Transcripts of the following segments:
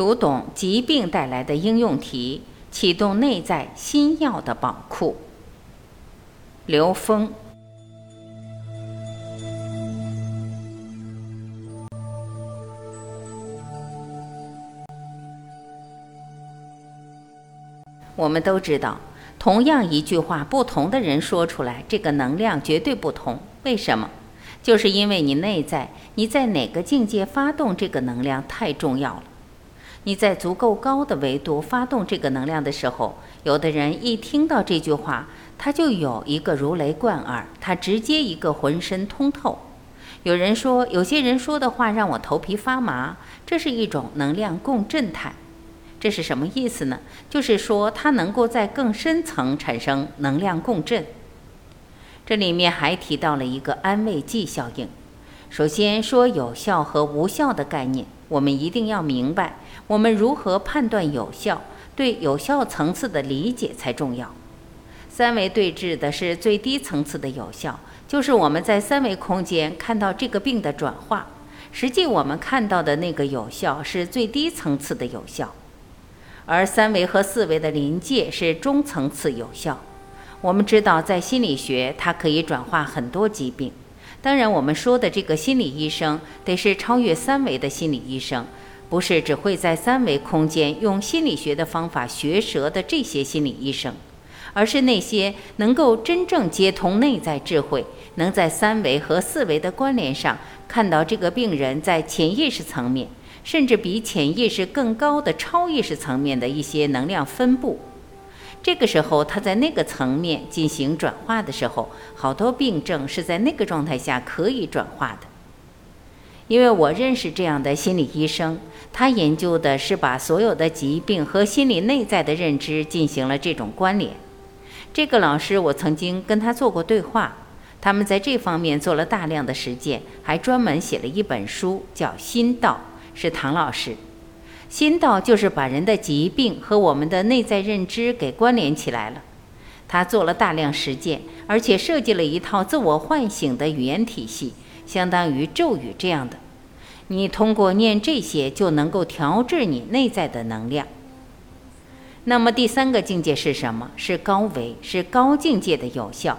读懂疾病带来的应用题，启动内在新药的宝库。刘峰。我们都知道，同样一句话，不同的人说出来，这个能量绝对不同。为什么？就是因为你内在你在哪个境界发动这个能量太重要了。你在足够高的维度发动这个能量的时候，有的人一听到这句话，他就有一个如雷贯耳，他直接一个浑身通透。有人说，有些人说的话让我头皮发麻，这是一种能量共振态。这是什么意思呢？就是说，它能够在更深层产生能量共振。这里面还提到了一个安慰剂效应。首先说有效和无效的概念，我们一定要明白。我们如何判断有效？对有效层次的理解才重要。三维对峙的是最低层次的有效，就是我们在三维空间看到这个病的转化。实际我们看到的那个有效是最低层次的有效，而三维和四维的临界是中层次有效。我们知道，在心理学，它可以转化很多疾病。当然，我们说的这个心理医生得是超越三维的心理医生。不是只会在三维空间用心理学的方法学舌的这些心理医生，而是那些能够真正接通内在智慧，能在三维和四维的关联上看到这个病人在潜意识层面，甚至比潜意识更高的超意识层面的一些能量分布。这个时候，他在那个层面进行转化的时候，好多病症是在那个状态下可以转化的。因为我认识这样的心理医生。他研究的是把所有的疾病和心理内在的认知进行了这种关联。这个老师我曾经跟他做过对话，他们在这方面做了大量的实践，还专门写了一本书，叫《心道》，是唐老师。心道就是把人的疾病和我们的内在认知给关联起来了。他做了大量实践，而且设计了一套自我唤醒的语言体系，相当于咒语这样的。你通过念这些就能够调制你内在的能量。那么第三个境界是什么？是高维，是高境界的有效。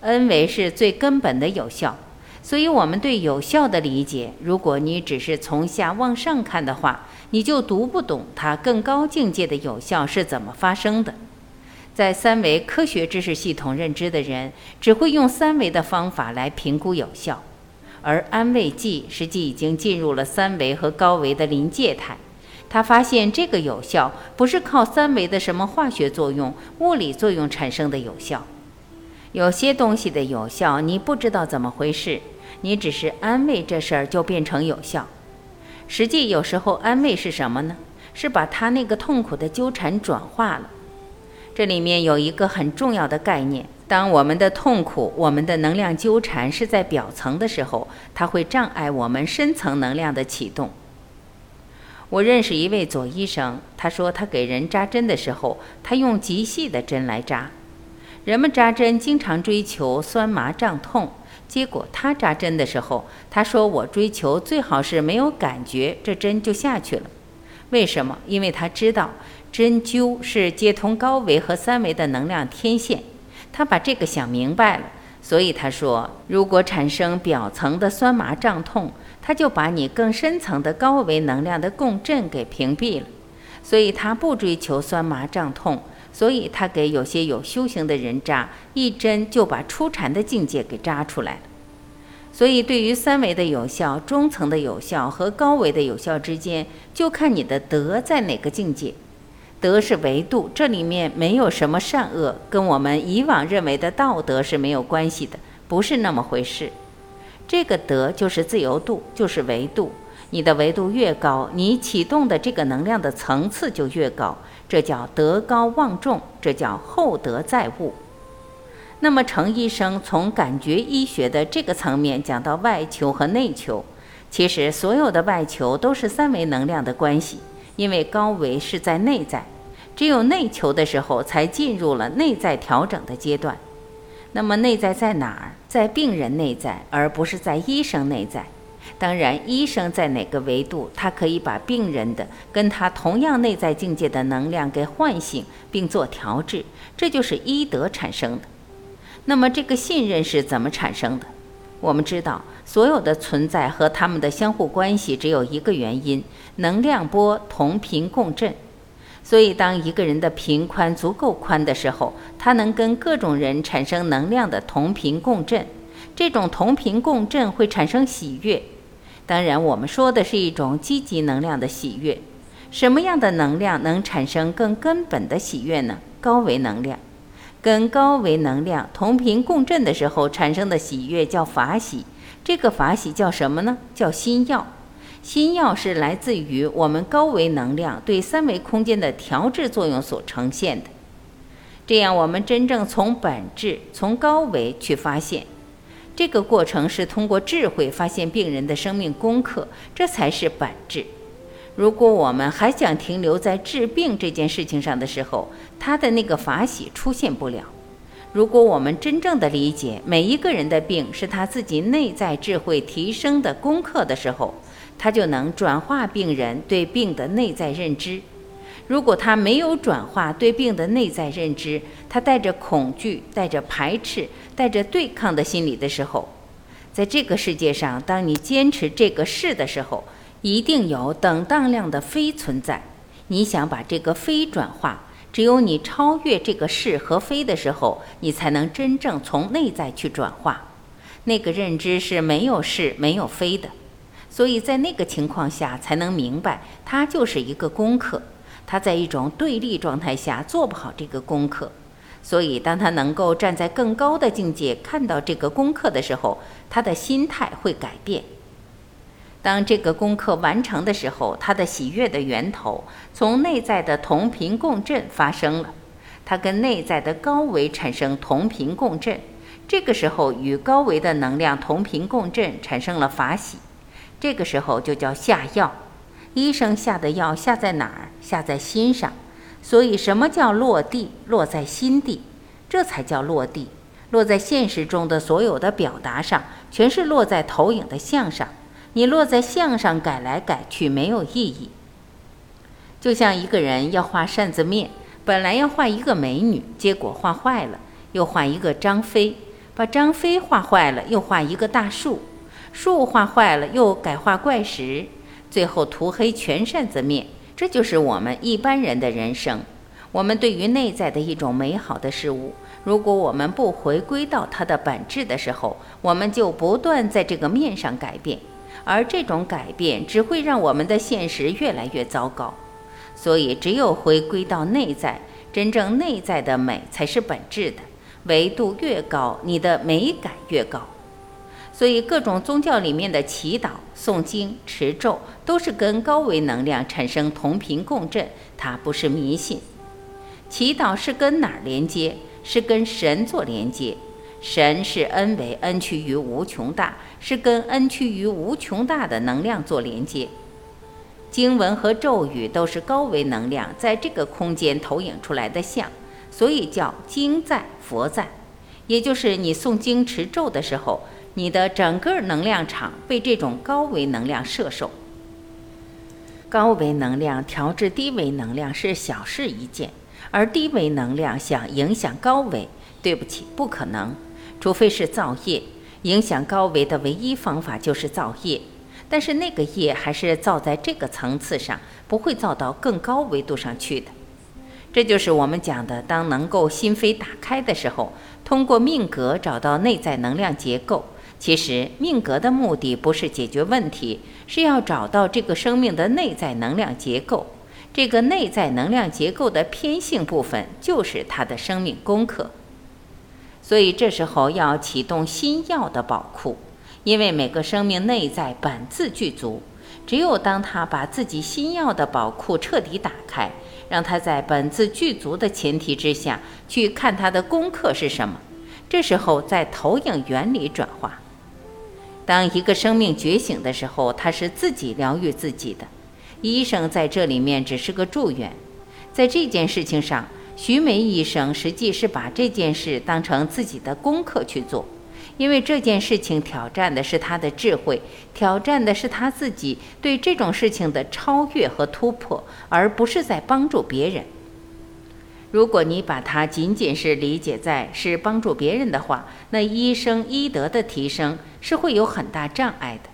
N 维是最根本的有效。所以，我们对有效的理解，如果你只是从下往上看的话，你就读不懂它更高境界的有效是怎么发生的。在三维科学知识系统认知的人，只会用三维的方法来评估有效。而安慰剂实际已经进入了三维和高维的临界态，他发现这个有效不是靠三维的什么化学作用、物理作用产生的有效。有些东西的有效你不知道怎么回事，你只是安慰这事儿就变成有效。实际有时候安慰是什么呢？是把他那个痛苦的纠缠转化了。这里面有一个很重要的概念。当我们的痛苦、我们的能量纠缠是在表层的时候，它会障碍我们深层能量的启动。我认识一位左医生，他说他给人扎针的时候，他用极细的针来扎。人们扎针经常追求酸麻胀痛，结果他扎针的时候，他说我追求最好是没有感觉，这针就下去了。为什么？因为他知道针灸是接通高维和三维的能量天线。他把这个想明白了，所以他说，如果产生表层的酸麻胀痛，他就把你更深层的高维能量的共振给屏蔽了。所以他不追求酸麻胀痛，所以他给有些有修行的人扎一针，就把初禅的境界给扎出来了。所以对于三维的有效、中层的有效和高维的有效之间，就看你的德在哪个境界。德是维度，这里面没有什么善恶，跟我们以往认为的道德是没有关系的，不是那么回事。这个德就是自由度，就是维度。你的维度越高，你启动的这个能量的层次就越高，这叫德高望重，这叫厚德载物。那么程医生从感觉医学的这个层面讲到外求和内求，其实所有的外求都是三维能量的关系。因为高维是在内在，只有内求的时候，才进入了内在调整的阶段。那么内在在哪儿？在病人内在，而不是在医生内在。当然，医生在哪个维度，他可以把病人的跟他同样内在境界的能量给唤醒，并做调制，这就是医德产生的。那么，这个信任是怎么产生的？我们知道，所有的存在和他们的相互关系只有一个原因：能量波同频共振。所以，当一个人的频宽足够宽的时候，他能跟各种人产生能量的同频共振。这种同频共振会产生喜悦。当然，我们说的是一种积极能量的喜悦。什么样的能量能产生更根本的喜悦呢？高维能量，跟高维能量同频共振的时候产生的喜悦叫法喜。这个法喜叫什么呢？叫心药。心药是来自于我们高维能量对三维空间的调制作用所呈现的。这样，我们真正从本质、从高维去发现。这个过程是通过智慧发现病人的生命功课，这才是本质。如果我们还想停留在治病这件事情上的时候，他的那个法喜出现不了。如果我们真正的理解每一个人的病是他自己内在智慧提升的功课的时候，他就能转化病人对病的内在认知。如果他没有转化对病的内在认知，他带着恐惧、带着排斥、带着对抗的心理的时候，在这个世界上，当你坚持这个是的时候，一定有等当量的非存在。你想把这个非转化，只有你超越这个是和非的时候，你才能真正从内在去转化。那个认知是没有是、没有非的，所以在那个情况下，才能明白它就是一个功课。他在一种对立状态下做不好这个功课，所以当他能够站在更高的境界看到这个功课的时候，他的心态会改变。当这个功课完成的时候，他的喜悦的源头从内在的同频共振发生了，他跟内在的高维产生同频共振，这个时候与高维的能量同频共振产生了法喜，这个时候就叫下药。医生下的药下在哪儿？下在心上。所以，什么叫落地？落在心地，这才叫落地。落在现实中的所有的表达上，全是落在投影的像上。你落在像上改来改去没有意义。就像一个人要画扇子面，本来要画一个美女，结果画坏了，又画一个张飞，把张飞画坏了，又画一个大树，树画坏了，又改画怪石。最后涂黑全扇子面，这就是我们一般人的人生。我们对于内在的一种美好的事物，如果我们不回归到它的本质的时候，我们就不断在这个面上改变，而这种改变只会让我们的现实越来越糟糕。所以，只有回归到内在，真正内在的美才是本质的。维度越高，你的美感越高。所以，各种宗教里面的祈祷、诵经、持咒，都是跟高维能量产生同频共振，它不是迷信。祈祷是跟哪儿连接？是跟神做连接。神是 n 为 n 趋于无穷大，是跟 n 趋于无穷大的能量做连接。经文和咒语都是高维能量在这个空间投影出来的像，所以叫经在佛在，也就是你诵经持咒的时候。你的整个能量场被这种高维能量摄受，高维能量调制低维能量是小事一件，而低维能量想影响高维，对不起，不可能，除非是造业。影响高维的唯一方法就是造业，但是那个业还是造在这个层次上，不会造到更高维度上去的。这就是我们讲的，当能够心扉打开的时候，通过命格找到内在能量结构。其实命格的目的不是解决问题，是要找到这个生命的内在能量结构。这个内在能量结构的偏性部分，就是他的生命功课。所以这时候要启动心药的宝库，因为每个生命内在本自具足。只有当他把自己心药的宝库彻底打开，让他在本自具足的前提之下去看他的功课是什么，这时候在投影原理转化。当一个生命觉醒的时候，他是自己疗愈自己的。医生在这里面只是个助缘。在这件事情上，徐梅医生实际是把这件事当成自己的功课去做，因为这件事情挑战的是他的智慧，挑战的是他自己对这种事情的超越和突破，而不是在帮助别人。如果你把它仅仅是理解在是帮助别人的话，那医生医德的提升是会有很大障碍的。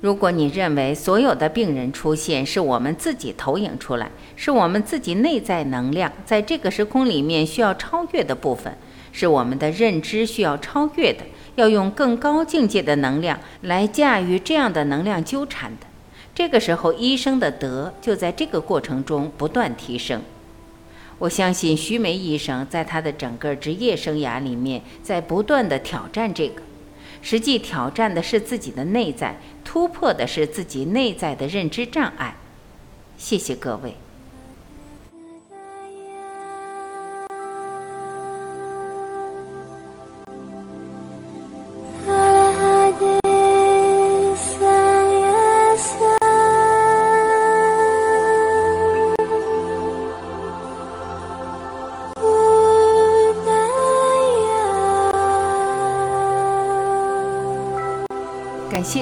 如果你认为所有的病人出现是我们自己投影出来，是我们自己内在能量在这个时空里面需要超越的部分，是我们的认知需要超越的，要用更高境界的能量来驾驭这样的能量纠缠的，这个时候医生的德就在这个过程中不断提升。我相信徐梅医生在他的整个职业生涯里面在不断的挑战这个。实际挑战的是自己的内在，突破的是自己内在的认知障碍。谢谢各位。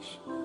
是。